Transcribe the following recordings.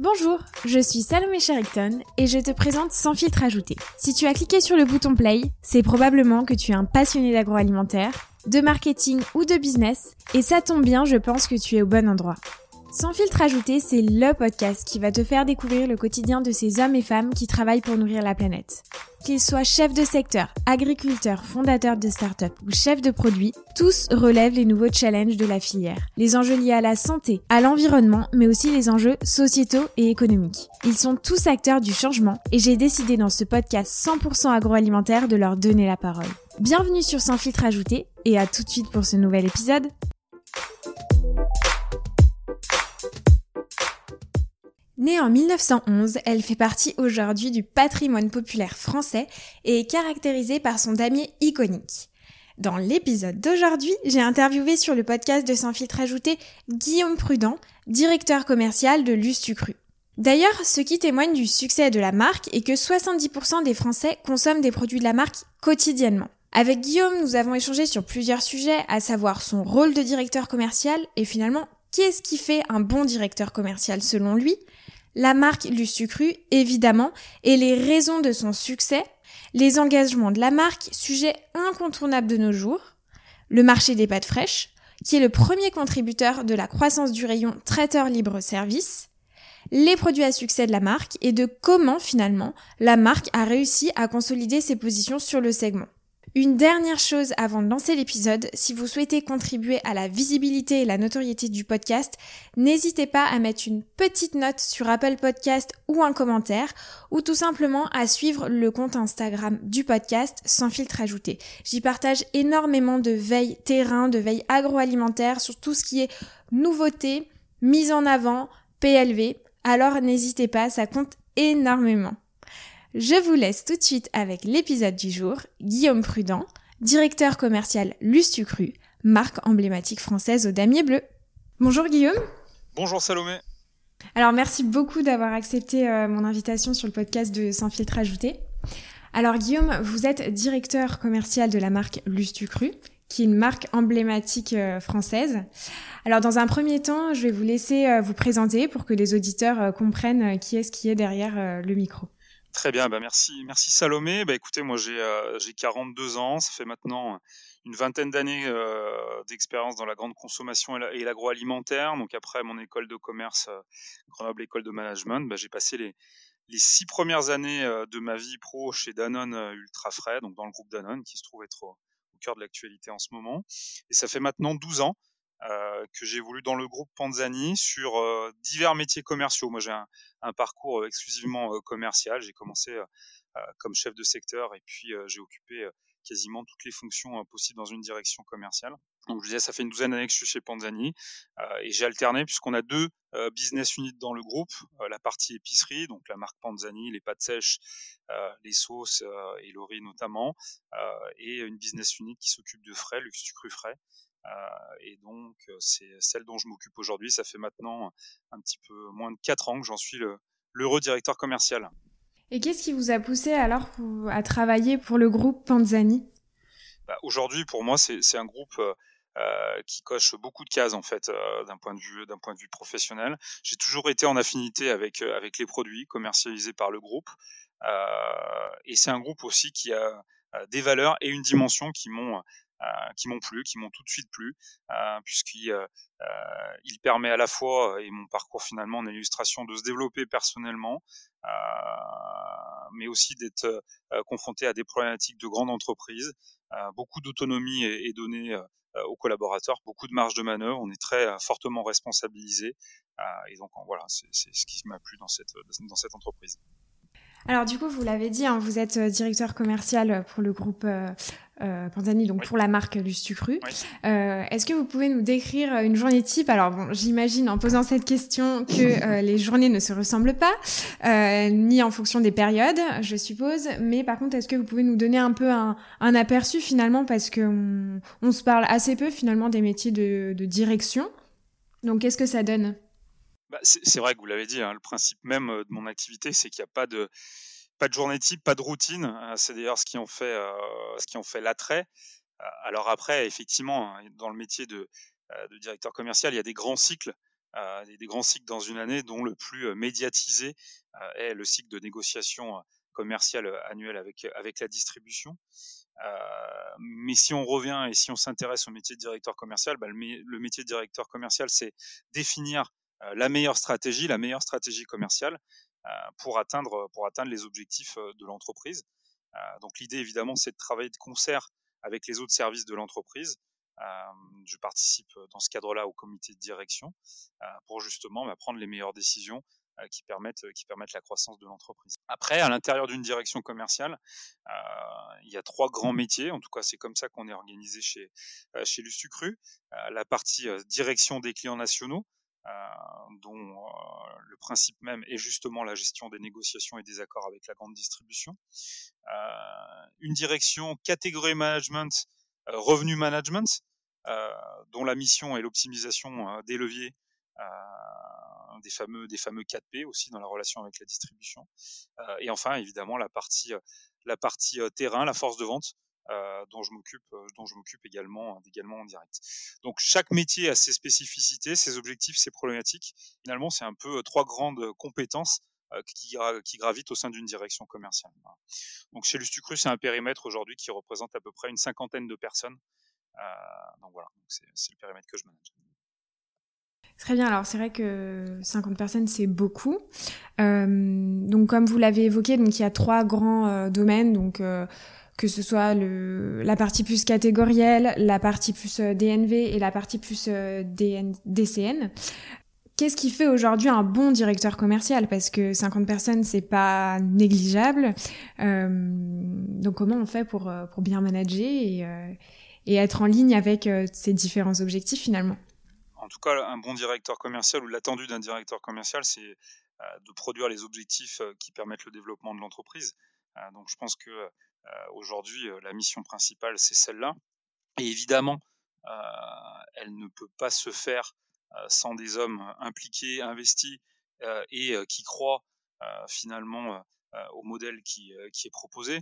Bonjour, je suis Salomé Sherrington et je te présente Sans filtre ajouté. Si tu as cliqué sur le bouton play, c'est probablement que tu es un passionné d'agroalimentaire, de marketing ou de business et ça tombe bien, je pense que tu es au bon endroit. Sans filtre ajouté, c'est le podcast qui va te faire découvrir le quotidien de ces hommes et femmes qui travaillent pour nourrir la planète. Qu'ils soient chefs de secteur, agriculteurs, fondateurs de start-up ou chefs de produits, tous relèvent les nouveaux challenges de la filière. Les enjeux liés à la santé, à l'environnement, mais aussi les enjeux sociétaux et économiques. Ils sont tous acteurs du changement et j'ai décidé dans ce podcast 100% agroalimentaire de leur donner la parole. Bienvenue sur Sans filtre ajouté et à tout de suite pour ce nouvel épisode. Née en 1911, elle fait partie aujourd'hui du patrimoine populaire français et est caractérisée par son damier iconique. Dans l'épisode d'aujourd'hui, j'ai interviewé sur le podcast de Sans filtre ajouté Guillaume Prudent, directeur commercial de Lustucru. D'ailleurs, ce qui témoigne du succès de la marque est que 70% des Français consomment des produits de la marque quotidiennement. Avec Guillaume, nous avons échangé sur plusieurs sujets, à savoir son rôle de directeur commercial et finalement, qu'est-ce qui fait un bon directeur commercial selon lui, la marque Lustucru, évidemment, et les raisons de son succès, les engagements de la marque, sujet incontournable de nos jours, le marché des pâtes fraîches, qui est le premier contributeur de la croissance du rayon traiteur libre service, les produits à succès de la marque et de comment finalement la marque a réussi à consolider ses positions sur le segment. Une dernière chose avant de lancer l'épisode, si vous souhaitez contribuer à la visibilité et la notoriété du podcast, n'hésitez pas à mettre une petite note sur Apple Podcast ou un commentaire, ou tout simplement à suivre le compte Instagram du podcast sans filtre ajouté. J'y partage énormément de veille terrain, de veille agroalimentaire sur tout ce qui est nouveauté, mise en avant, PLV. Alors n'hésitez pas, ça compte énormément. Je vous laisse tout de suite avec l'épisode du jour, Guillaume Prudent, directeur commercial Lustucru, marque emblématique française au damier bleu. Bonjour Guillaume. Bonjour Salomé. Alors merci beaucoup d'avoir accepté euh, mon invitation sur le podcast de Sans filtre ajouté. Alors Guillaume, vous êtes directeur commercial de la marque Lustucru, qui est une marque emblématique euh, française. Alors dans un premier temps, je vais vous laisser euh, vous présenter pour que les auditeurs comprennent qui est ce qui est derrière le micro. Très bien, bah merci, merci Salomé. Bah écoutez, moi j'ai euh, j'ai 42 ans, ça fait maintenant une vingtaine d'années euh, d'expérience dans la grande consommation et l'agroalimentaire. Donc après mon école de commerce, euh, Grenoble École de Management, bah, j'ai passé les, les six premières années euh, de ma vie pro chez Danone Ultra Frais, donc dans le groupe Danone, qui se trouve être au, cœur de l'actualité en ce moment. Et ça fait maintenant 12 ans que j'ai voulu dans le groupe Panzani sur euh, divers métiers commerciaux. Moi, j'ai un, parcours euh, exclusivement commercial. J'ai commencé comme chef de secteur et puis j'ai occupé quasiment toutes les fonctions possibles dans une direction commerciale. Donc je disais, ça fait une douzaine d'années que je suis chez Panzani euh, et j'ai alterné puisqu'on a deux euh, business units dans le groupe, euh, la partie épicerie, donc la marque Panzani, les pâtes sèches, les sauces et le riz notamment, et une business unit qui s'occupe de frais, luxe cru frais. Euh, et donc, c'est celle dont je m'occupe aujourd'hui. Ça fait maintenant un petit peu moins de 4 ans que j'en suis l'heureux directeur commercial. Et qu'est-ce qui vous a poussé alors à travailler pour le groupe Panzani? Bah, Aujourd'hui, pour moi, c'est un groupe euh, qui coche beaucoup de cases en fait euh, d'un point de vue d'un point de vue professionnel. J'ai toujours été en affinité avec avec les produits commercialisés par le groupe euh, et c'est un groupe aussi qui a des valeurs et une dimension qui m'ont euh, qui m'ont plu, qui m'ont tout de suite plu, euh, puisqu'il euh, permet à la fois, et mon parcours finalement en illustration, de se développer personnellement, mais aussi d'être confronté à des problématiques de grandes entreprises. beaucoup d'autonomie est, donnée aux collaborateurs, beaucoup de marge de manœuvre, on est très fortement responsabilisé, et donc voilà, c'est ce qui m'a plu dans cette, entreprise. Alors du coup, vous l'avez dit, hein, vous êtes directeur commercial pour le groupe euh, euh, Panzani, donc oui. pour la marque Lustucru. Oui. Euh, Est-ce que vous pouvez nous décrire une journée type? Alors bon, j'imagine en posant cette question que euh, les journées ne se ressemblent pas, euh, ni en fonction des périodes, je suppose. Mais par contre, est-ce que vous pouvez nous donner un peu un, un aperçu finalement, parce que on, on, se parle assez peu finalement des métiers de, de direction. Donc qu'est-ce que ça donne? Bah, c'est vrai que vous l'avez dit, hein, le principe même de mon activité, c'est qu'il n'y a pas de, pas de journée type, pas de routine. Hein, c'est d'ailleurs ce qui en fait, euh, ce qui en fait l'attrait. Alors après, effectivement, hein, dans le métier de, de, directeur commercial, il y a des grands cycles des, grands cycles dans une année, dont le plus médiatisé est le cycle de négociation commerciale annuelle avec, avec la distribution. mais si on revient et si on s'intéresse au métier de directeur commercial, bah, le, métier de directeur commercial, c'est définir la meilleure stratégie, la meilleure stratégie commerciale pour atteindre, pour atteindre les objectifs de l'entreprise. donc l'idée, évidemment, c'est de travailler de concert avec les autres services de l'entreprise. je participe dans ce cadre-là au comité de direction pour justement bah, prendre les meilleures décisions qui permettent qui permettent la croissance de l'entreprise. Après, à l'intérieur d'une direction commerciale, il y a trois grands métiers. En tout cas, c'est comme ça qu'on est organisé chez chez Lustucru. la partie direction des clients nationaux, dont le principe même est justement la gestion des négociations et des accords avec la grande distribution. une direction catégorie management, revenu management, dont la mission est l'optimisation des leviers des fameux des fameux 4P aussi dans la relation avec la distribution. et enfin, évidemment, la partie la partie terrain, la force de vente, euh, dont je m'occupe, euh, dont je m'occupe également, également en direct. Donc chaque métier a ses spécificités, ses objectifs, ses problématiques. Finalement, c'est un peu euh, trois grandes compétences qui, qui, gravitent au sein d'une direction commerciale. Donc chez Lustucru, c'est un périmètre aujourd'hui qui représente à peu près une cinquantaine de personnes. donc voilà, c'est le périmètre que je manage. Très bien, alors c'est vrai que 50 personnes, c'est beaucoup. donc comme vous l'avez évoqué, donc il y a trois grands domaines, donc que ce soit la partie plus catégorielle, la partie plus euh, DNV et la partie plus euh, DCN. Qu'est-ce qui fait aujourd'hui un bon directeur commercial? Parce que 50 personnes, c'est pas négligeable. Euh, donc comment on fait pour, pour bien manager et, et être en ligne avec ces différents objectifs finalement? En tout cas, un bon directeur commercial ou l'attendu d'un directeur commercial, c'est de produire les objectifs qui permettent le développement de l'entreprise. donc je pense que aujourd'hui, euh, la mission principale, c'est celle-là. Et évidemment, euh, elle ne peut pas se faire sans des hommes impliqués, investis et qui croient finalement au modèle qui, est proposé.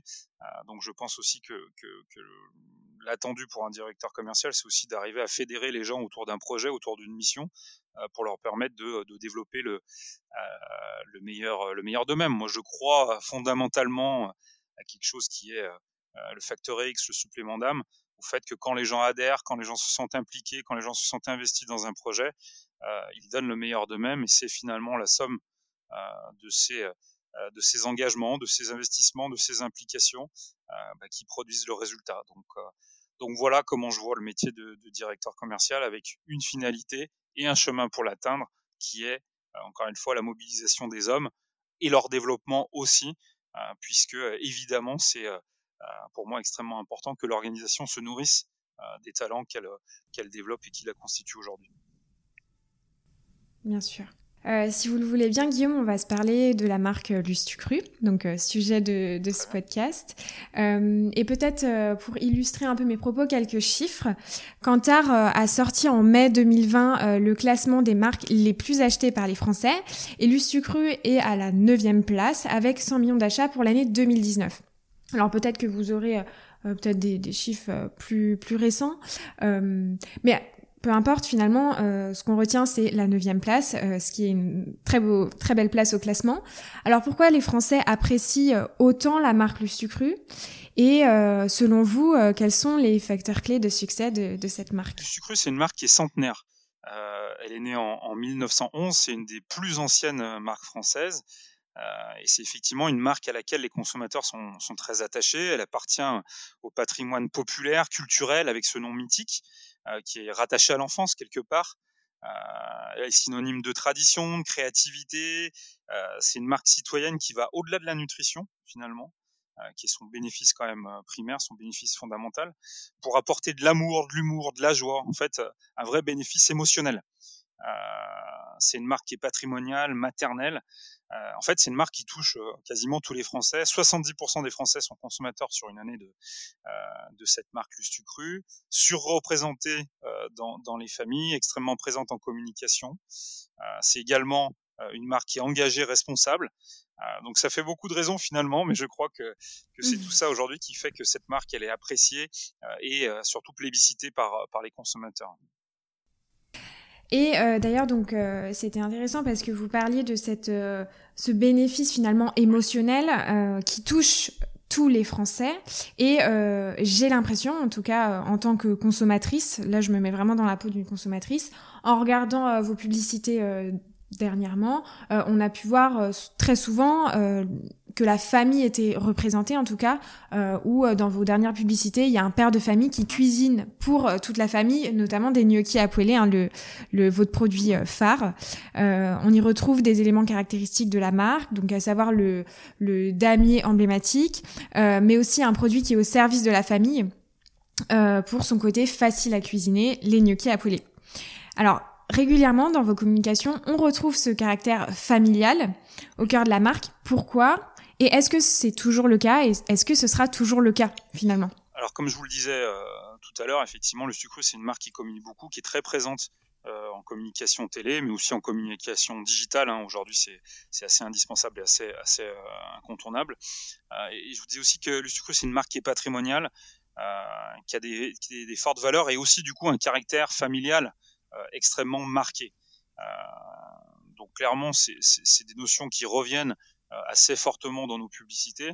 donc je pense aussi que, l'attendu pour un directeur commercial, c'est aussi d'arriver à fédérer les gens autour d'un projet, autour d'une mission, pour leur permettre de, développer le, le meilleur, le meilleur d'eux-mêmes. Moi, je crois fondamentalement à quelque chose qui est euh, euh, le facteur X, le supplément d'âme, au fait que quand les gens adhèrent, quand les gens se sentent impliqués, quand les gens se sentent investis dans un projet, euh, ils donnent le meilleur d'eux-mêmes et c'est finalement la somme de ces de ces engagements, de ces investissements, de ces implications bah, qui produisent le résultat. Donc, donc voilà comment je vois le métier de, directeur commercial avec une finalité et un chemin pour l'atteindre qui est encore une fois la mobilisation des hommes et leur développement aussi puisque euh, évidemment c'est euh, pour moi extrêmement important que l'organisation se nourrisse des talents qu'elle développe et qui la constituent aujourd'hui. Bien sûr. Euh, si vous le voulez bien, Guillaume, on va se parler de la marque Lustucru, donc euh, sujet de, de, ce podcast. Euh, et peut-être pour illustrer un peu mes propos, quelques chiffres. Kantar a sorti en mai 2020 le classement des marques les plus achetées par les Français, et Lustucru est à la neuvième place avec 100 millions d'achats pour l'année 2019. Alors peut-être que vous aurez peut-être des, des, chiffres plus plus récents, mais peu importe finalement, euh, ce qu'on retient c'est la neuvième place, euh, ce qui est une très beau, très belle place au classement. Alors pourquoi les Français apprécient euh, autant la marque Lustucru Et selon vous, quels sont les facteurs clés de succès de, cette marque? Lustucru, c'est une marque qui est centenaire. elle est née en, 1911, c'est une des plus anciennes marques françaises. et c'est effectivement une marque à laquelle les consommateurs sont, sont, très attachés. Elle appartient au patrimoine populaire, culturel, avec ce nom mythique. Euh, qui est rattaché à l'enfance quelque part. Euh, elle est synonyme de tradition, de créativité. Euh, c'est une marque citoyenne qui va au-delà de la nutrition finalement. qui est son bénéfice quand même primaire, son bénéfice fondamental, pour apporter de l'amour, de l'humour, de la joie, en fait, un vrai bénéfice émotionnel. c'est une marque qui est patrimoniale, maternelle. En fait, c'est une marque qui touche quasiment tous les Français. 70% des Français sont consommateurs sur une année de, de cette marque Lustucru, surreprésentée dans, dans les familles, extrêmement présente en communication. c'est également une marque qui est engagée, responsable. donc ça fait beaucoup de raisons finalement, mais je crois que, que c'est tout ça aujourd'hui qui fait que cette marque elle est appréciée et surtout plébiscitée par, par les consommateurs. Et d'ailleurs, donc, c'était intéressant parce que vous parliez de cette, ce bénéfice finalement émotionnel qui touche tous les Français. Et j'ai l'impression, en tout cas en tant que consommatrice, là je me mets vraiment dans la peau d'une consommatrice, en regardant vos publicités dernièrement, on a pu voir très souvent que la famille était représentée en tout cas, euh, ou euh, dans vos dernières publicités, il y a un père de famille qui cuisine pour euh, toute la famille, notamment des gnocchis à poêler, hein, le, le, votre produit euh, phare. on y retrouve des éléments caractéristiques de la marque, donc à savoir le, le damier emblématique, mais aussi un produit qui est au service de la famille pour son côté facile à cuisiner, les gnocchis à poêler. Alors, régulièrement dans vos communications, on retrouve ce caractère familial au cœur de la marque. Pourquoi? Et est-ce que c'est toujours le cas et est-ce que ce sera toujours le cas finalement? Alors comme je vous le disais euh, tout à l'heure, effectivement, le sucre c'est une marque qui communique beaucoup, qui est très présente euh, en communication télé, mais aussi en communication digitale. Hein. Aujourd'hui, c'est assez indispensable et assez, assez euh, incontournable. et je vous dis aussi que le sucre c'est une marque qui est patrimoniale, qui a des, des, fortes valeurs et aussi du coup un caractère familial extrêmement marqué. donc clairement, c'est des notions qui reviennent assez fortement dans nos publicités.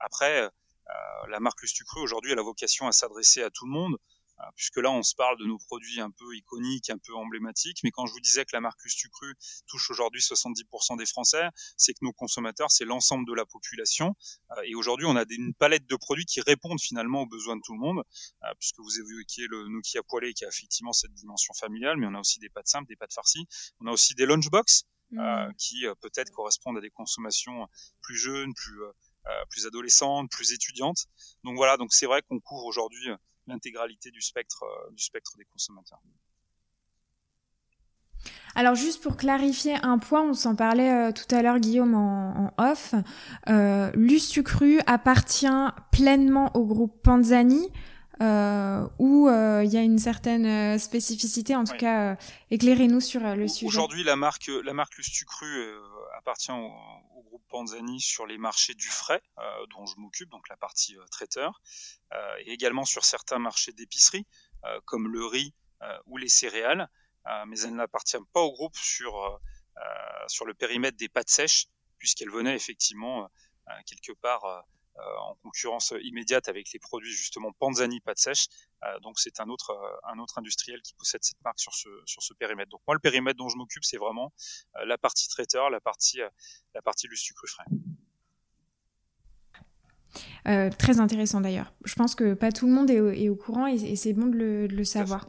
Après, euh, la marque Lustucru aujourd'hui a la vocation à s'adresser à tout le monde euh, puisque là on se parle de nos produits un peu iconiques, un peu emblématiques, mais quand je vous disais que la marque Lustucru touche aujourd'hui 70% des Français, c'est que nos consommateurs, c'est l'ensemble de la population, et aujourd'hui on a une palette de produits qui répondent finalement aux besoins de tout le monde, puisque vous évoquiez le Nokia poêlé qui a effectivement cette dimension familiale, mais on a aussi des pâtes simples, des pâtes farcies, on a aussi des lunchbox, euh, mmh. qui euh, peut-être correspondent à des consommations plus jeunes, plus euh, plus adolescentes, plus étudiantes. Donc voilà, donc c'est vrai qu'on couvre aujourd'hui l'intégralité du spectre du spectre des consommateurs. Alors juste pour clarifier un point, on s'en parlait tout à l'heure Guillaume en, off, euh, Lustucru appartient pleinement au groupe Panzani euh, où euh, il y a une certaine euh, spécificité. En tout cas, éclairez-nous sur le sujet. Aujourd'hui, la marque, la marque Lustucru appartient au, groupe Panzani sur les marchés du frais, dont je m'occupe, donc la partie traiteur, et également sur certains marchés d'épicerie, comme le riz ou les céréales, mais elle n'appartient pas au groupe sur, sur le périmètre des pâtes sèches, puisqu'elle venait effectivement quelque part euh, en concurrence immédiate avec les produits justement Panzani pâte sèche. Euh, donc c'est un autre euh, un autre industriel qui possède cette marque sur ce sur ce périmètre. Donc moi le périmètre dont je m'occupe c'est vraiment la partie traiteur, la partie la partie du sucre frais. très intéressant d'ailleurs. Je pense que pas tout le monde est au, courant et, c'est bon de le, de le savoir.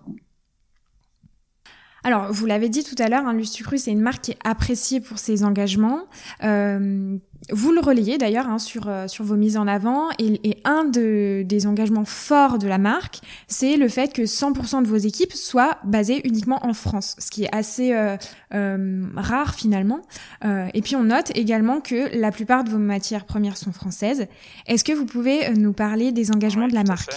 Alors, vous l'avez dit tout à l'heure, hein, Lustucru, c'est une marque qui est appréciée pour ses engagements. Euh, vous le relayez d'ailleurs hein, sur, euh, sur vos mises en avant et, un de, des engagements forts de la marque, c'est le fait que 100% de vos équipes soient basées uniquement en France, ce qui est assez euh, euh rare finalement. Euh, et puis on note également que la plupart de vos matières premières sont françaises. Est-ce que vous pouvez nous parler des engagements de la marque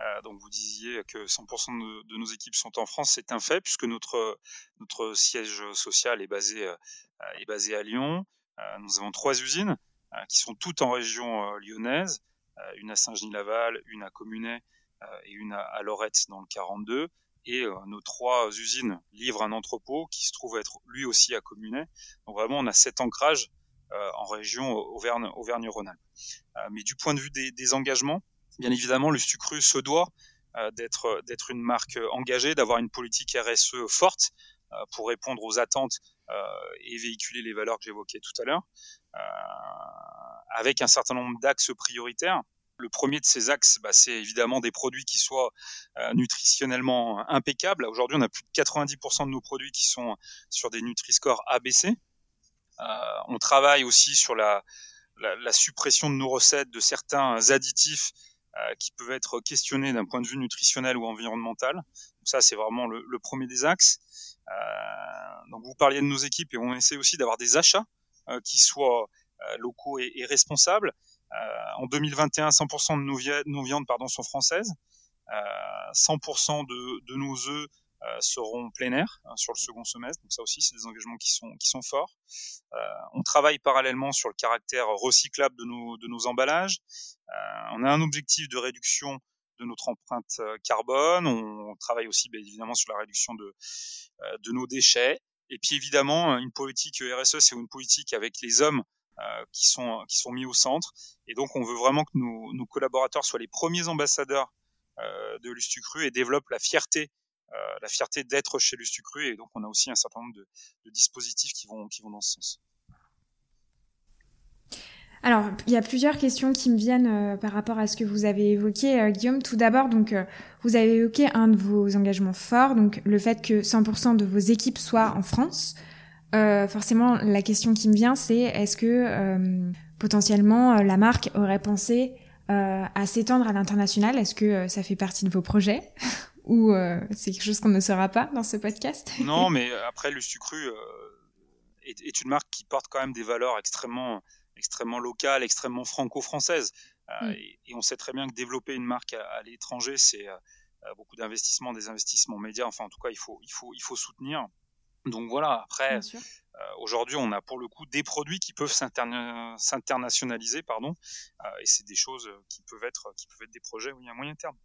euh, donc vous disiez que 100% de, nos équipes sont en France, c'est un fait puisque notre notre siège social est basé euh, est basé à Lyon. Euh, nous avons trois usines qui sont toutes en région lyonnaise, une à Saint-Genis-Laval, une à Communet et une à, Lorette dans le 42 et nos trois usines livrent un entrepôt qui se trouve être lui aussi à Communet. Donc vraiment, on a cet ancrage en région Auvergne-Rhône-Alpes. mais du point de vue des, engagements, Bien évidemment, le sucru se doit euh, d'être une marque engagée, d'avoir une politique RSE forte euh, pour répondre aux attentes euh, et véhiculer les valeurs que j'évoquais tout à l'heure, avec un certain nombre d'axes prioritaires. Le premier de ces axes, bah, c'est évidemment des produits qui soient nutritionnellement impeccables. Aujourd'hui, on a plus de 90% de nos produits qui sont sur des Nutri-Score ABC. on travaille aussi sur la, suppression de nos recettes de certains additifs euh, qui peuvent être questionnés d'un point de vue nutritionnel ou environnemental. Donc ça, c'est vraiment le, premier des axes. Euh, donc vous parliez de nos équipes et on essaie aussi d'avoir des achats euh, qui soient locaux et, responsables. en 2021, 100% de nos, viandes pardon, sont françaises. 100% de, nos œufs euh, seront plein air hein, sur le second semestre. Donc ça aussi, c'est des engagements qui sont, qui sont forts. Euh, on travaille parallèlement sur le caractère recyclable de nos, de nos emballages. Euh, on a un objectif de réduction de notre empreinte carbone. On, travaille aussi bien évidemment sur la réduction de, de nos déchets. Et puis évidemment, une politique RSE, c'est une politique avec les hommes qui sont qui sont mis au centre. Et donc, on veut vraiment que nos, collaborateurs soient les premiers ambassadeurs de Lustucru et développent la fierté fierté d'être chez Lustucru. Et donc, on a aussi un certain nombre de, de dispositifs qui vont qui vont dans ce sens. Alors, il y a plusieurs questions qui me viennent euh, par rapport à ce que vous avez évoqué, euh, Guillaume. Tout d'abord, donc, euh, vous avez évoqué un de vos engagements forts, donc le fait que 100% de vos équipes soient en France. forcément, la question qui me vient, c'est est-ce que potentiellement la marque aurait pensé à s'étendre à l'international? Est-ce que ça fait partie de vos projets? Ou c'est quelque chose qu'on ne saura pas dans ce podcast? Non, mais après, le sucru est, est, une marque qui porte quand même des valeurs extrêmement extrêmement locale, extrêmement franco-française. Euh, mm. et, on sait très bien que développer une marque à, l'étranger, c'est euh, euh, beaucoup d'investissements, des investissements médias. Enfin, en tout cas, il faut, il faut, il faut soutenir. Donc voilà, après, aujourd'hui, on a pour le coup des produits qui peuvent s'internationaliser, pardon, et c'est des choses qui peuvent être, qui peuvent être des projets oui, à moyen terme.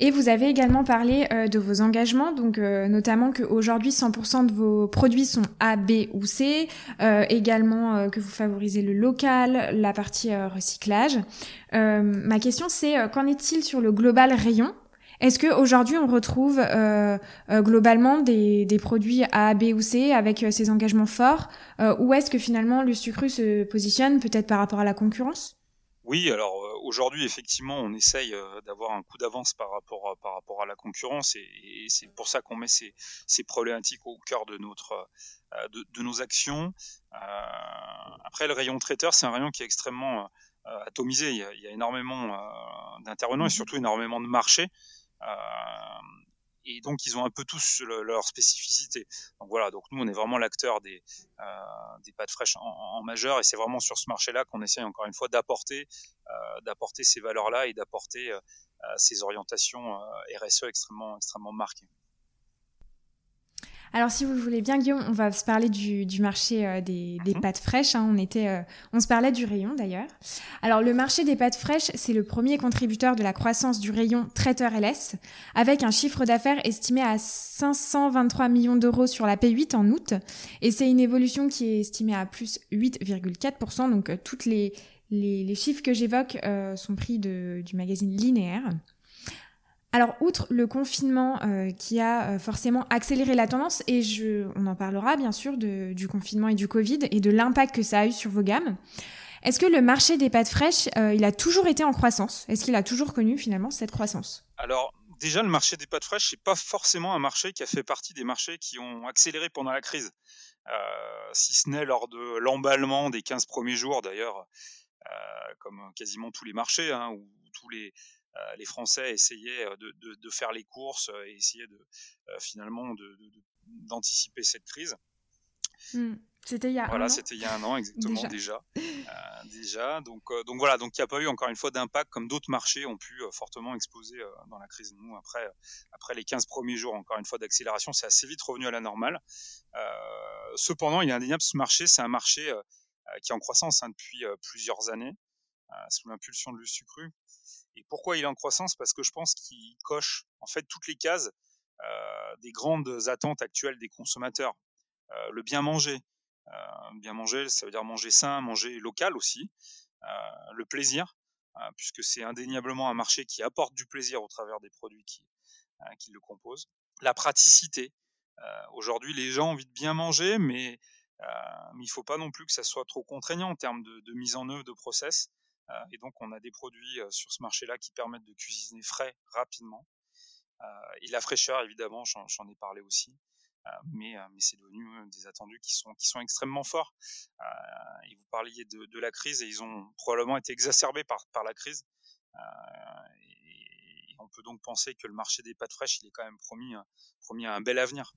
Et vous avez également parlé euh, de vos engagements, donc euh, notamment qu'aujourd'hui 100% de vos produits sont A, B ou C, euh, également que vous favorisez le local, la partie recyclage. ma question c'est qu'en est-il sur le global rayon? Est-ce qu'aujourd'hui on retrouve globalement des, des, produits A, B ou C avec ces engagements forts, ou est-ce que finalement le sucre se positionne peut-être par rapport à la concurrence? Oui, alors euh, aujourd'hui, effectivement, on essaye euh, d'avoir un coup d'avance par rapport à, par rapport à la concurrence et, c'est pour ça qu'on met ces, ces, problématiques au cœur de, notre, euh, de, nos actions. après, le rayon traiteur, c'est un rayon qui est extrêmement atomisé. Il y a, il y a énormément d'intervenants et mmh surtout énormément de marchés et donc ils ont un peu tous leur spécificité. Donc voilà, donc nous on est vraiment l'acteur des, euh, des pâtes fraîches en, majeur et c'est vraiment sur ce marché-là qu'on essaye encore une fois d'apporter euh, d'apporter ces valeurs-là et d'apporter euh, ces orientations RSE extrêmement extrêmement marquées. Alors, si vous le voulez bien, Guillaume, on va se parler du, marché euh, des, mhm. pâtes fraîches. Hein. On, était, euh, on se parlait du rayon d'ailleurs. Alors, le marché des pâtes fraîches, c'est le premier contributeur de la croissance du rayon traiteur LS, avec un chiffre d'affaires estimé à 523 millions d'euros sur la P8 en août. Et c'est une évolution qui est estimée à plus 8,4%. Donc, euh, toutes les, les, chiffres que j'évoque sont pris de, du magazine Linéaire. Alors, outre le confinement euh, qui a euh, forcément accéléré la tendance, et je, on en parlera bien sûr du confinement et du Covid et de l'impact que ça a eu sur vos gammes, est-ce que le marché des pâtes fraîches, euh, il a toujours été en croissance? Est-ce qu'il a toujours connu finalement cette croissance? Alors, déjà, le marché des pâtes fraîches, c'est pas forcément un marché qui a fait partie des marchés qui ont accéléré pendant la crise. si ce n'est lors de l'emballement des 15 premiers jours, d'ailleurs, comme quasiment tous les marchés, hein, ou tous les, les Français essayaient euh, de, faire les courses euh, et essayaient de, finalement d'anticiper cette crise. Mmh. C'était il y a voilà, un an. c'était il y a un an exactement déjà. Déjà, donc donc voilà, donc il n'y a pas eu encore une fois d'impact comme d'autres marchés ont pu fortement exploser dans la crise. Nous après après les 15 premiers jours encore une fois d'accélération, c'est assez vite revenu à la normale. cependant, il est indéniable ce marché, c'est un marché qui est en croissance hein, depuis plusieurs années sous l'impulsion de le sucru. Et pourquoi il est en croissance? Parce que je pense qu'il coche en fait toutes les cases euh, des grandes attentes actuelles des consommateurs. Euh, le bien manger, euh, bien manger, ça veut dire manger sain, manger local aussi. le plaisir, puisque c'est indéniablement un marché qui apporte du plaisir au travers des produits qui, le composent. La praticité. Aujourd'hui, les gens ont envie de bien manger, mais, mais il ne faut pas non plus que ça soit trop contraignant en termes de, de mise en œuvre de process. Euh, et donc, on a des produits euh, sur ce marché-là qui permettent de cuisiner frais rapidement. Euh, et la fraîcheur, évidemment, j'en ai parlé aussi. mais, c'est devenu des attendus qui sont, extrêmement forts. et vous parliez de, la crise et ils ont probablement été exacerbés par, la crise. On peut donc penser que le marché des pâtes fraîches, il est quand même promis, promis à un bel avenir.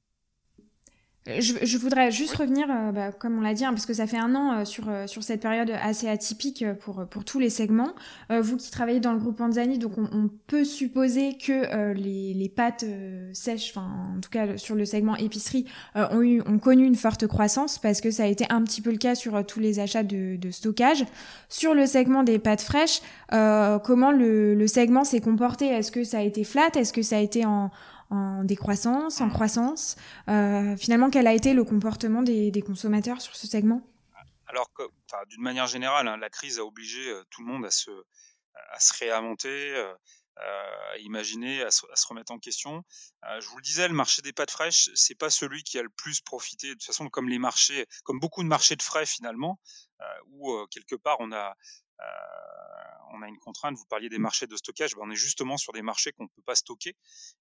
Je, voudrais juste revenir, euh, bah, comme on l'a dit, hein, parce que ça fait un an euh, sur, euh, sur cette période assez atypique pour, pour tous les segments. vous qui travaillez dans le groupe Anzani, donc on, peut supposer que les, les pâtes sèches, enfin en tout cas sur le segment épicerie, ont, eu, ont connu une forte croissance parce que ça a été un petit peu le cas sur tous les achats de, de stockage. Sur le segment des pâtes fraîches, comment le, le segment s'est comporté? Est-ce que ça a été flat? Est-ce que ça a été en en décroissance, en croissance. Euh, finalement, quel a été le comportement des, consommateurs sur ce segment? Alors, d'une manière générale, hein, la crise a obligé euh, tout le monde à se, à se réinventer, euh, à imaginer, à se, remettre en question. je vous le disais, le marché des pâtes fraîches, c'est pas celui qui a le plus profité. De toute façon, comme les marchés, comme beaucoup de marchés de frais finalement, où quelque part on a on a une contrainte. Vous parliez des marchés de stockage, ben, on est justement sur des marchés qu'on ne peut pas stocker.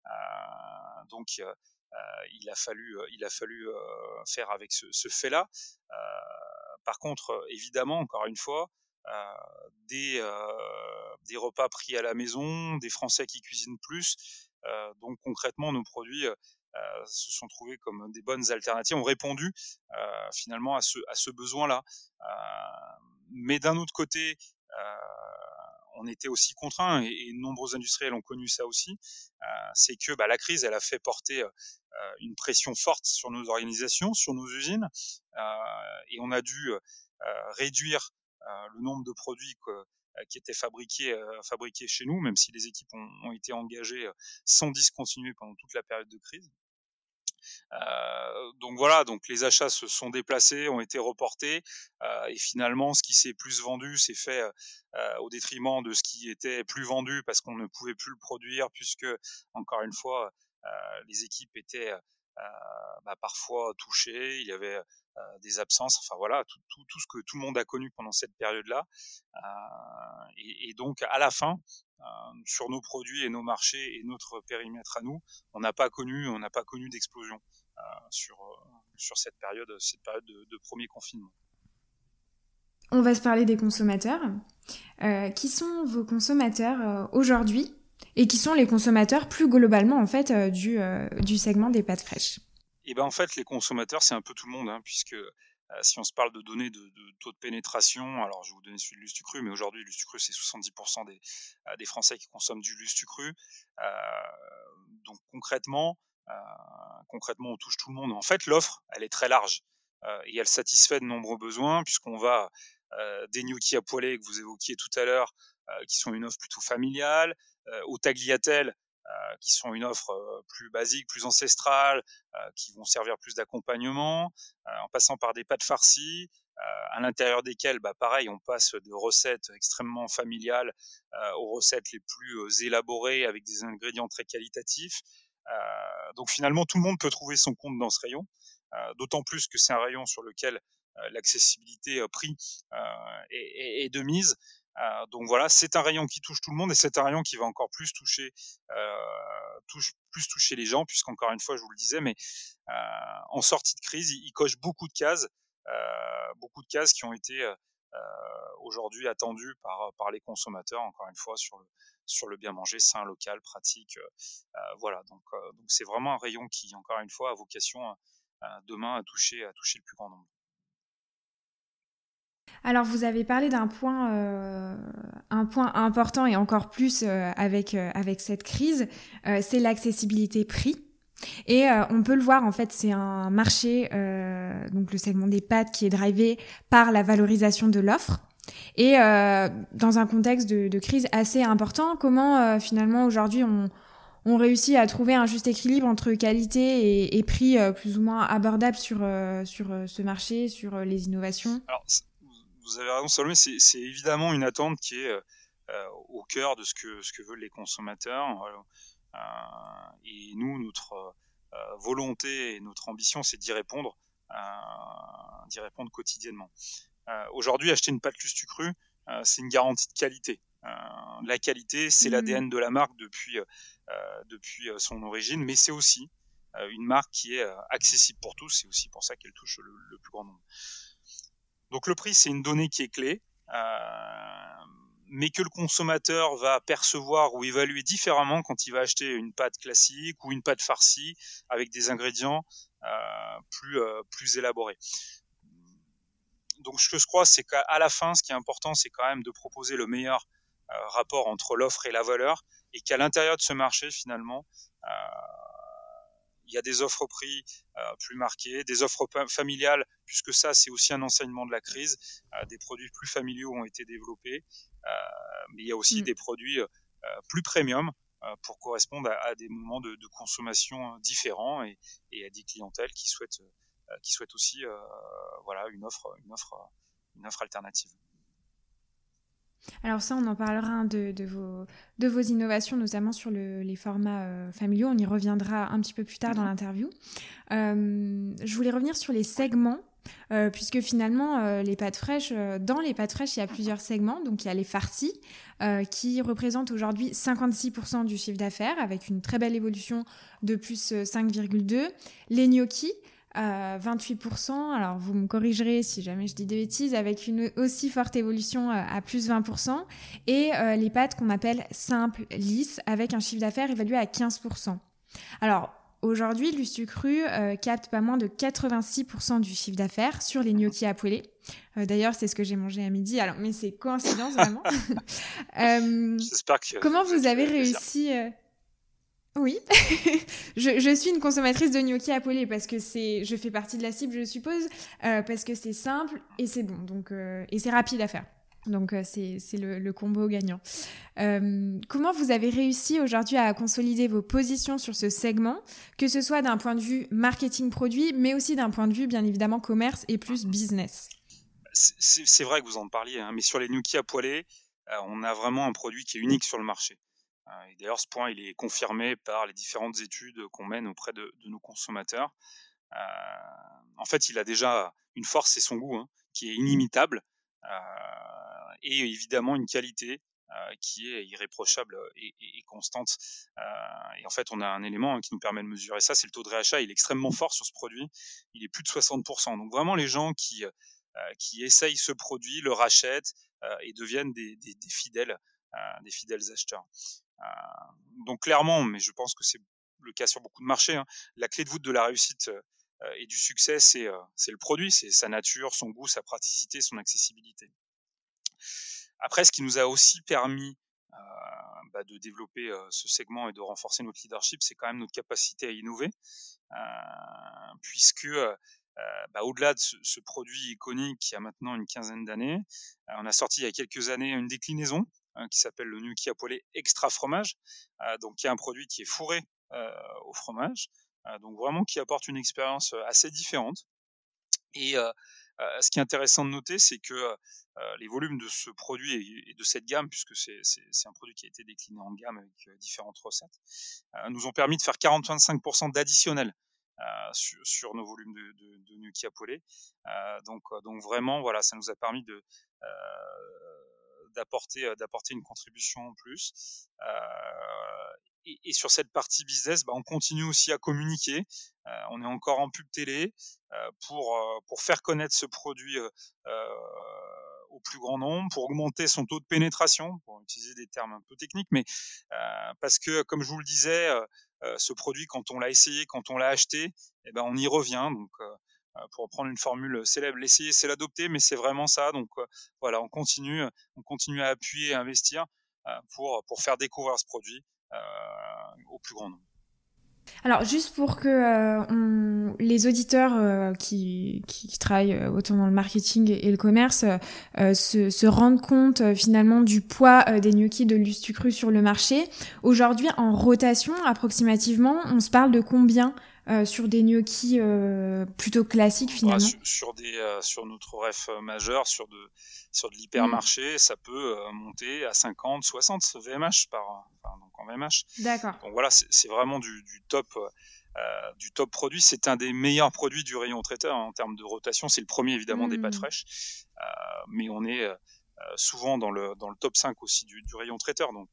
Euh, donc euh, il a fallu, il a fallu faire avec ce, fait-là. par contre, évidemment, encore une fois, des, des repas pris à la maison, des Français qui cuisinent plus. donc concrètement, nos produits se sont trouvés comme des bonnes alternatives, ont répondu finalement à ce, besoin-là. mais d'un autre côté, on était aussi contraints, et, de nombreux industriels ont connu ça aussi, euh, c'est que bah, la crise, elle a fait porter euh, une pression forte sur nos organisations, sur nos usines, euh, et on a dû réduire le nombre de produits qui étaient fabriqués chez nous, même si les équipes ont été engagées sans discontinuer pendant toute la période de crise. Euh, donc voilà, donc les achats se sont déplacés, ont été reportés, euh, et finalement, ce qui s'est plus vendu s'est fait euh, au détriment de ce qui était plus vendu parce qu'on ne pouvait plus le produire, puisque encore une fois, les équipes étaient bah, parfois touchées, il y avait des absences, enfin voilà, tout, tout, ce que tout le monde a connu pendant cette période-là. et, donc à la fin, sur nos produits et nos marchés et notre périmètre à nous, on n'a pas connu, on n'a pas connu d'explosion sur sur cette période, cette période de, premier confinement. On va se parler des consommateurs. qui sont vos consommateurs aujourd'hui et qui sont les consommateurs plus globalement en fait du, du segment des pâtes fraîches? Et ben en fait, les consommateurs, c'est un peu tout le monde, hein, puisque euh, si on se parle de données de, taux de pénétration, alors je vais vous donner celui de l'Ustucru, mais aujourd'hui, l'Ustucru, c'est 70% des, euh, des Français qui consomment du Lustucru. Euh, donc concrètement, concrètement, on touche tout le monde. En fait, l'offre, elle est très large et elle satisfait de nombreux besoins, puisqu'on va des gnocchis à poêler que vous évoquiez tout à l'heure, qui sont une offre plutôt familiale, au tagliatelle, euh, qui sont une offre euh, plus basique, plus ancestrale, euh, qui vont servir plus d'accompagnement, en passant par des pâtes farcies, à l'intérieur desquelles, bah, pareil, on passe de recettes extrêmement familiales aux recettes les plus élaborées avec des ingrédients très qualitatifs. donc finalement, tout le monde peut trouver son compte dans ce rayon, d'autant plus que c'est un rayon sur lequel l'accessibilité prix est, est, de mise. Euh, donc voilà, c'est un rayon qui touche tout le monde et c'est un rayon qui va encore plus toucher, euh, touche, plus toucher les gens, puisqu'encore une fois, je vous le disais, mais euh, en sortie de crise, il, coche beaucoup de cases, beaucoup de cases qui ont été aujourd'hui attendues par, par les consommateurs, encore une fois, sur le, sur le bien manger sain, local, pratique. voilà, donc donc c'est vraiment un rayon qui, encore une fois, a vocation demain à toucher, à toucher le plus grand nombre. Alors vous avez parlé d'un point, euh, un point important et encore plus euh, avec, euh, avec cette crise, c'est l'accessibilité prix. Et on peut le voir, en fait, c'est un marché, donc le segment des pâtes, qui est drivé par la valorisation de l'offre. Et dans un contexte de, crise assez important, comment finalement aujourd'hui on, on réussit à trouver un juste équilibre entre qualité et, prix plus ou moins abordable sur, sur ce marché, sur les innovations? Vous avez raison, Salomé, c'est évidemment une attente qui est euh, euh, au cœur de ce que, ce que veulent les consommateurs. Euh, et nous, notre volonté et notre ambition, c'est d'y répondre, d'y répondre quotidiennement. Aujourd'hui, acheter une pâte lustu crue, c'est une garantie de qualité. la qualité, c'est mmh. l'ADN de la marque depuis, depuis son origine, mais c'est aussi une marque qui est accessible pour tous. C'est aussi pour ça qu'elle touche le, plus grand nombre. Donc le prix, c'est une donnée qui est clé, euh, mais que le consommateur va percevoir ou évaluer différemment quand il va acheter une pâte classique ou une pâte farcie avec des ingrédients plus, plus élaborés. Donc ce que je crois, c'est qu'à la fin, ce qui est important, c'est quand même de proposer le meilleur rapport entre l'offre et la valeur, et qu'à l'intérieur de ce marché, finalement, il y a des offres prix euh, plus marquées, des offres familiales, puisque ça, c'est aussi un enseignement de la crise. Euh, des produits plus familiaux ont été développés, euh, mais il y a aussi mm. des produits plus premium pour correspondre à, des moments de, consommation différents et, à des clientèles qui souhaitent, qui souhaitent aussi voilà, une, offre, une, offre, une offre alternative. Alors ça, on en parlera de, vos, de vos innovations, notamment sur les formats euh, familiaux. On y reviendra un petit peu plus tard dans mhm. l'interview. Euh, je voulais revenir sur les segments. Euh, puisque finalement, les pâtes fraîches, dans les pâtes fraîches, il y a plusieurs segments. Donc, il y a les farcis, qui représentent aujourd'hui 56% du chiffre d'affaires, avec une très belle évolution de plus 5,2. Les gnocchis, 28%. Alors, vous me corrigerez si jamais je dis des bêtises, avec une aussi forte évolution euh, à plus 20%. Et euh, les pâtes qu'on appelle simples, lisses, avec un chiffre d'affaires évalué à 15%. Alors, aujourd'hui, Lustucru euh, capte pas moins de 86% du chiffre d'affaires sur les gnocchis à poêler. D'ailleurs, c'est ce que j'ai mangé à midi. Alors, mais c'est coïncidence vraiment. J'espère que comment vous avez réussi oui, je, suis une consommatrice de gnocchi à poêler parce que c'est, je fais partie de la cible, je suppose, euh, parce que c'est simple et c'est bon, donc euh, et c'est rapide à faire. Donc euh, c'est le, combo gagnant. comment vous avez réussi aujourd'hui à consolider vos positions sur ce segment, que ce soit d'un point de vue marketing produit, mais aussi d'un point de vue bien évidemment commerce et plus business? C'est vrai que vous en parliez, hein, mais sur les gnocchis à poêler, on a vraiment un produit qui est unique sur le marché. Euh, et d'ailleurs, ce point, il est confirmé par les différentes études qu'on mène auprès de, nos consommateurs. Euh, en fait, il a déjà une force et son goût hein, qui est inimitable, euh, et évidemment une qualité qui est irréprochable et, constante. et en fait, on a un élément hein, qui nous permet de mesurer ça, c'est le taux de réachat. Il est extrêmement fort sur ce produit. Il est plus de 60%. Donc vraiment, les gens qui, qui essayent ce produit le rachètent et deviennent des fidèles, des fidèles acheteurs. Euh, donc clairement, mais je pense que c'est le cas sur beaucoup de marchés, hein, la clé de voûte de la réussite euh, et du succès, c'est euh, le produit, c'est sa nature, son goût, sa praticité, son accessibilité. Après, ce qui nous a aussi permis bah, de développer ce segment et de renforcer notre leadership, c'est quand même notre capacité à innover, puisque bah, au-delà de ce, produit iconique qui a maintenant une quinzaine d'années, on a sorti il y a quelques années une déclinaison Hein, qui s'appelle le gnocchi à extra fromage, euh, donc qui est un produit qui est fourré euh, au fromage, euh, donc vraiment qui apporte une expérience assez différente. Et ce qui est intéressant de noter, c'est que les volumes de ce produit et, de cette gamme, puisque c'est un produit qui a été décliné en gamme avec différentes recettes, nous ont permis de faire 40-25% d'additionnel sur, nos volumes de, de, de gnocchi à donc, vraiment, voilà, ça nous a permis de d'apporter une contribution en plus. Et, sur cette partie business, bah, on continue aussi à communiquer. On est encore en pub télé pour pour faire connaître ce produit au plus grand nombre, pour augmenter son taux de pénétration, pour utiliser des termes un peu techniques, mais parce que, comme je vous le disais, ce produit, quand on l'a essayé, quand on l'a acheté, eh ben, on y revient. Donc, pour reprendre une formule célèbre, l'essayer, c'est l'adopter, mais c'est vraiment ça. Donc euh, voilà, on continue, on continue à appuyer à investir euh, pour, pour faire découvrir ce produit au plus grand nombre. Alors juste pour que les auditeurs qui, qui, travaillent autant dans le marketing et, le commerce se, se, rendent compte finalement du poids des gnocchis de Lustucru sur le marché, aujourd'hui en rotation approximativement, on se parle de combien euh, sur des gnocchis euh, plutôt classiques finalement sur, des, euh, sur notre ref majeur, sur de, sur de l'hypermarché, mm. ça peut monter à 50, 60 VMH par, enfin, donc en VMH. D'accord. Donc voilà, c'est vraiment du, du top. du top produit, c'est un des meilleurs produits du rayon traiteur hein, en termes de rotation. C'est le premier évidemment des pâtes mm. fraîches, mais on est souvent dans le, dans le top 5 aussi du, du rayon traiteur. Donc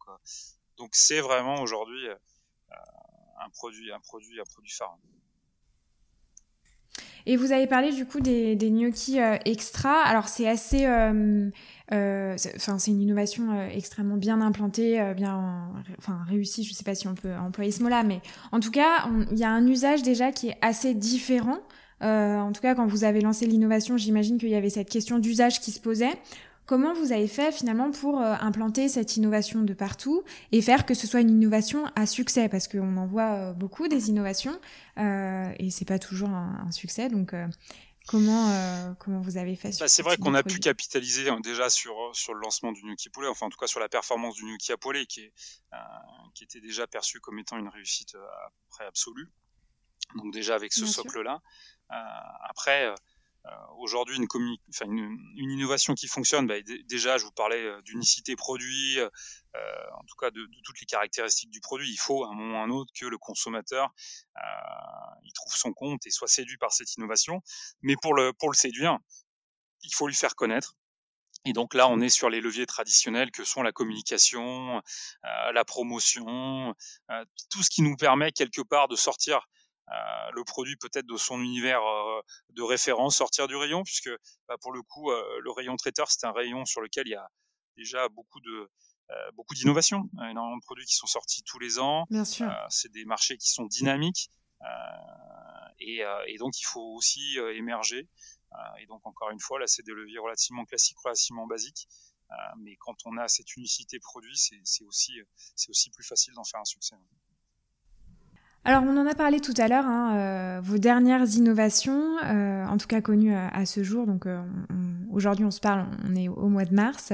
donc c'est vraiment aujourd'hui un produit, un produit, un produit phare. Et vous avez parlé du coup des, des gnocchis extra. Alors c'est assez, enfin c'est une innovation extrêmement bien implantée, bien, enfin réussie. Je ne sais pas si on peut employer ce mot-là, mais en tout cas il y a un usage déjà qui est assez différent. en tout cas quand vous avez lancé l'innovation, j'imagine qu'il y avait cette question d'usage qui se posait. Comment vous avez fait finalement pour euh, implanter cette innovation de partout et faire que ce soit une innovation à succès? Parce qu'on en voit euh, beaucoup des innovations euh, et c'est pas toujours un, succès. Donc comment comment vous avez fait bah, C'est vrai qu'on a pu capitaliser hein, déjà sur sur le lancement du Gnocchi Poulet, enfin en tout cas sur la performance du à Poulet qui est qui était déjà perçu comme étant une réussite à peu près absolue. Donc déjà avec ce socle là. après euh, aujourd'hui une, une, innovation qui fonctionne, bah, déjà je vous parlais euh, d'unicité produit, euh, en tout cas de, toutes les caractéristiques du produit. Il faut à un moment ou à un autre que le consommateur il trouve son compte et soit séduit par cette innovation. Mais pour le, pour le séduire, il faut lui faire connaître. Et donc là, on est sur les leviers traditionnels que sont la communication, la promotion, tout ce qui nous permet quelque part de sortir euh, le produit peut-être de son univers euh, de référence sortir du rayon, puisque bah, pour le coup, euh, le rayon traiteur, c'est un rayon sur lequel il y a déjà beaucoup de beaucoup d'innovations, énormément de produits qui sont sortis tous les ans. Bien sûr. c'est des marchés qui sont dynamiques et, et, donc il faut aussi émerger. et donc encore une fois, là, c'est des leviers relativement classiques, relativement basiques. mais quand on a cette unicité produit, c'est aussi, c'est aussi plus facile d'en faire un succès. Alors, on en a parlé tout à l'heure, hein, euh, vos dernières innovations, euh, en tout cas connues euh, à, ce jour, donc aujourd'hui on se parle, on est au mois de mars,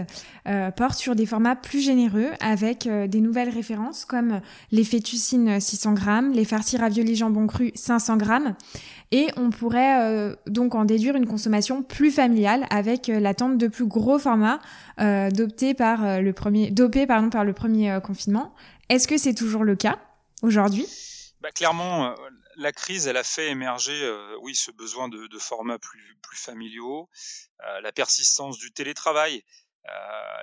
portent sur des formats plus généreux avec des nouvelles références comme les fettuccines 600 grammes, les farcis raviolis jambon cru 500 grammes. Et on pourrait donc en déduire une consommation plus familiale avec l'attente de plus gros formats dopés par le premier, par le premier confinement. Est-ce que c'est toujours le cas aujourd'hui? Bah, clairement, euh, la crise, elle a fait émerger, euh, oui, ce besoin de, formats plus, plus familiaux, euh, la persistance du télétravail,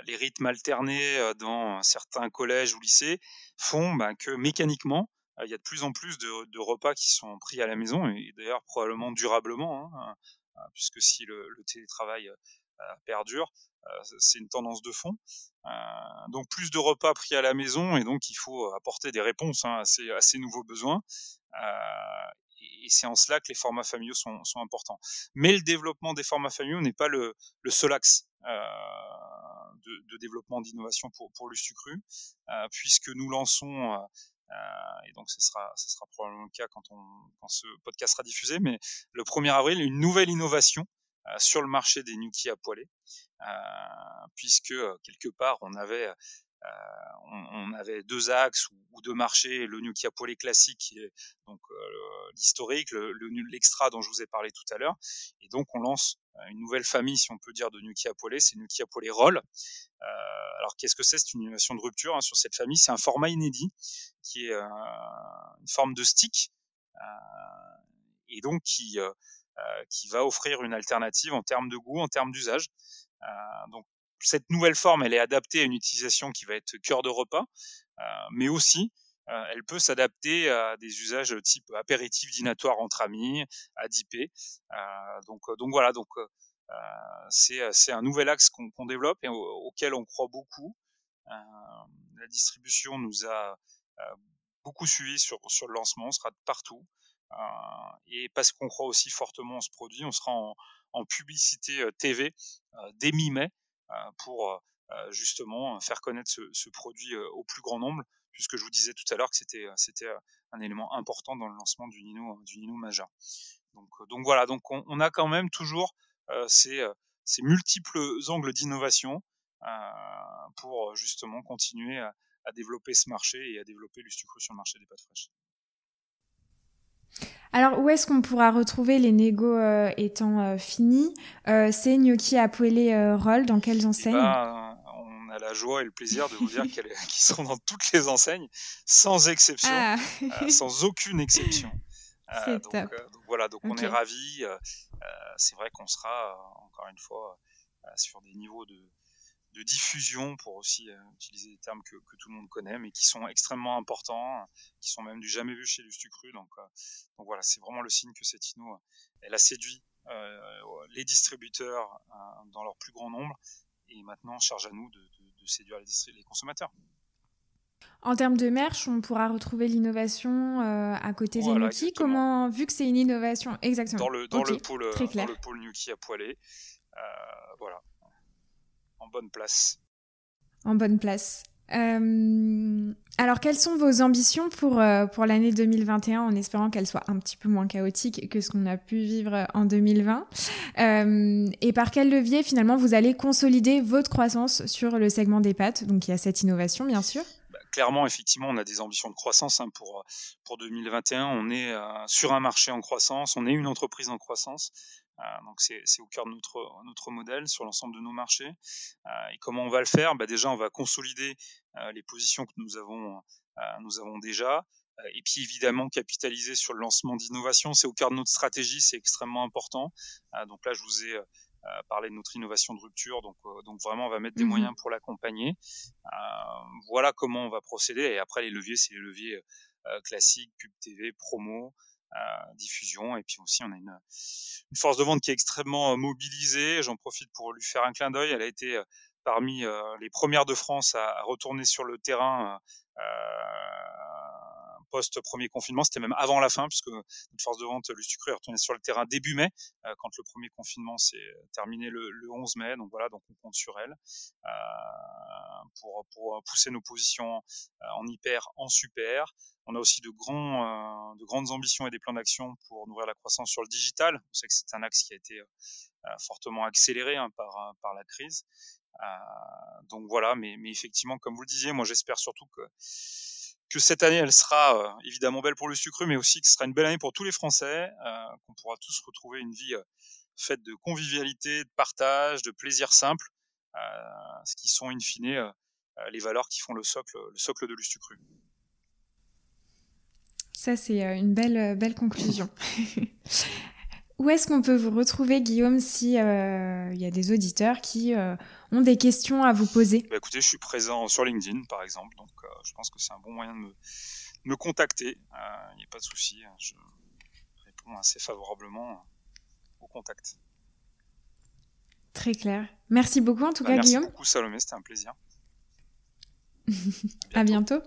les rythmes alternés dans certains collèges ou lycées font bah, que mécaniquement, il y a de plus en plus de, repas qui sont pris à la maison et d'ailleurs probablement durablement, hein, puisque si le télétravail perdure, c'est une tendance de fond. donc plus de repas pris à la maison et donc il faut apporter des réponses hein, à, ces, nouveaux besoins. et c'est en cela que les formats familiaux sont, importants. Mais le développement des formats familiaux n'est pas le, seul axe de, développement d'innovation pour, pour Lustucru, puisque nous lançons et donc ce sera, probablement le cas quand, ce podcast sera diffusé, mais le 1er avril, une nouvelle innovation euh, sur le marché des gnocchis à poêler, euh, puisque euh, quelque part on avait on, avait deux axes ou, deux marchés, le gnocchi à poêler classique, est donc l'historique, l'extra dont je vous ai parlé tout à l'heure, et donc on lance une nouvelle famille, si on peut dire, de gnocchi à poêler, c'est gnocchi à poêler roll. alors qu'est-ce que c'est? C'est une innovation de rupture hein, sur cette famille. C'est un format inédit qui est une forme de stick et donc qui euh, qui va offrir une alternative en termes de goût, en termes d'usage. Euh, donc cette nouvelle forme, elle est adaptée à une utilisation qui va être cœur de repas, euh, mais aussi elle peut s'adapter à des usages type apéritif dînatoire entre amis, à dipé. donc, donc voilà, donc c'est un nouvel axe qu'on développe et auquel on croit beaucoup. la distribution nous a beaucoup suivi sur, sur le lancement, on sera partout. Euh, et parce qu'on croit aussi fortement en ce produit, on sera en, publicité euh, TV euh, dès mi-mai pour justement faire connaître ce, produit au plus grand nombre, puisque je vous disais tout à l'heure que c'était un élément important dans le lancement du Nino du Nino. Donc voilà, donc on, a quand même toujours ces, multiples angles d'innovation pour justement continuer à, développer ce marché et à développer sucre sur le marché des pâtes fraîches. Alors, où est-ce qu'on pourra retrouver les négos euh, étant euh, finis? Euh, C'est Gnocchi à Roll, dans quelles eh enseignes? ben, On a la joie et le plaisir de vous dire qu'ils sont dans toutes les enseignes, sans exception, ah. sans aucune exception. donc, donc, voilà, donc on est ravis. c'est vrai qu'on sera, encore une fois, sur des niveaux de, de diffusion, pour aussi utiliser des termes que, tout le monde connaît, mais qui sont extrêmement importants, qui sont même du jamais vu chez Lustucru. Donc, donc voilà, c'est vraiment le signe que cette inno, elle a séduit les distributeurs dans leur plus grand nombre, et maintenant charge à nous de, séduire les, les consommateurs. En termes de merch, on pourra retrouver l'innovation euh, à côté des Nuki. Comment, vu que c'est une innovation, exactement. Dans le, dans le pôle, euh, dans le pôle Nuki à poêler. Euh, voilà. En bonne place. En bonne place. alors, quelles sont vos ambitions pour, pour l'année 2021 en espérant qu'elle soit un petit peu moins chaotique que ce qu'on a pu vivre en 2020 Et par quel levier, finalement, vous allez consolider votre croissance sur le segment des pâtes? Donc, il y a cette innovation, bien sûr clairement, effectivement, on a des ambitions de croissance hein, pour, pour 2021. On est euh, sur un marché en croissance, on est une entreprise en croissance. Euh, donc c'est au cœur de notre, notre modèle sur l'ensemble de nos marchés. Euh, et comment on va le faire? Bah, Déjà, on va consolider les positions que nous avons, nous avons déjà. Et puis évidemment, capitaliser sur le lancement d'innovation, c'est au cœur de notre stratégie, c'est extrêmement important. donc là, je vous ai euh, parler de notre innovation de rupture. Donc, euh, donc vraiment, on va mettre des mmh moyens pour l'accompagner. Euh, voilà comment on va procéder. Et après, les leviers, c'est les leviers classiques, pub TV, promo, diffusion. Et puis aussi, on a une, une, force de vente qui est extrêmement mobilisée. J'en profite pour lui faire un clin d'œil. Elle a été parmi les premières de France à retourner sur le terrain post-premier confinement. C'était même avant la fin, puisque notre force de vente, Lustucru, est retournée sur le terrain début mai, euh, quand le premier confinement s'est terminé le, 11 mai. Donc voilà, donc on compte sur elle euh, pour, pour pousser nos positions euh, en hyper, en super. On a aussi de, grands, de grandes ambitions et des plans d'action pour nourrir la croissance sur le digital. On sait que c'est un axe qui a été fortement accéléré hein, par, par la crise. donc voilà, mais, mais effectivement, comme vous le disiez, moi j'espère surtout que que cette année, elle sera euh, évidemment belle pour le sucre, mais aussi que ce sera une belle année pour tous les Français, euh, qu'on pourra tous retrouver une vie euh, faite de convivialité, de partage, de plaisir simple, ce qui sont in fine les valeurs qui font le socle, le socle de l'Ustucru. Ça, c'est une belle, belle conclusion. Où est-ce qu'on peut vous retrouver, Guillaume, si euh, il y a des auditeurs qui euh, ont des questions à vous poser? Bah, Écoutez, je suis présent sur LinkedIn, par exemple, donc euh, je pense que c'est un bon moyen de me, me contacter. Il n'y a pas de souci, hein, je réponds assez favorablement au contact. Très clair. Merci beaucoup, en tout bah, cas, Guillaume. Merci beaucoup, Salomé, c'était un plaisir. à bientôt.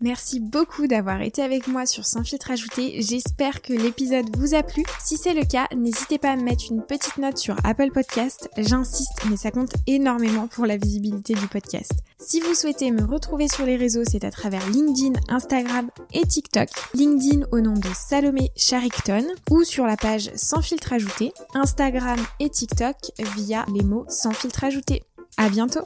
Merci beaucoup d'avoir été avec moi sur Sans filtre ajouté. J'espère que l'épisode vous a plu. Si c'est le cas, n'hésitez pas à me mettre une petite note sur Apple Podcast. J'insiste, mais ça compte énormément pour la visibilité du podcast. Si vous souhaitez me retrouver sur les réseaux, c'est à travers LinkedIn, Instagram et TikTok. LinkedIn au nom de Salomé Charicton ou sur la page Sans filtre ajouté. Instagram et TikTok via les mots Sans filtre ajouté. À bientôt!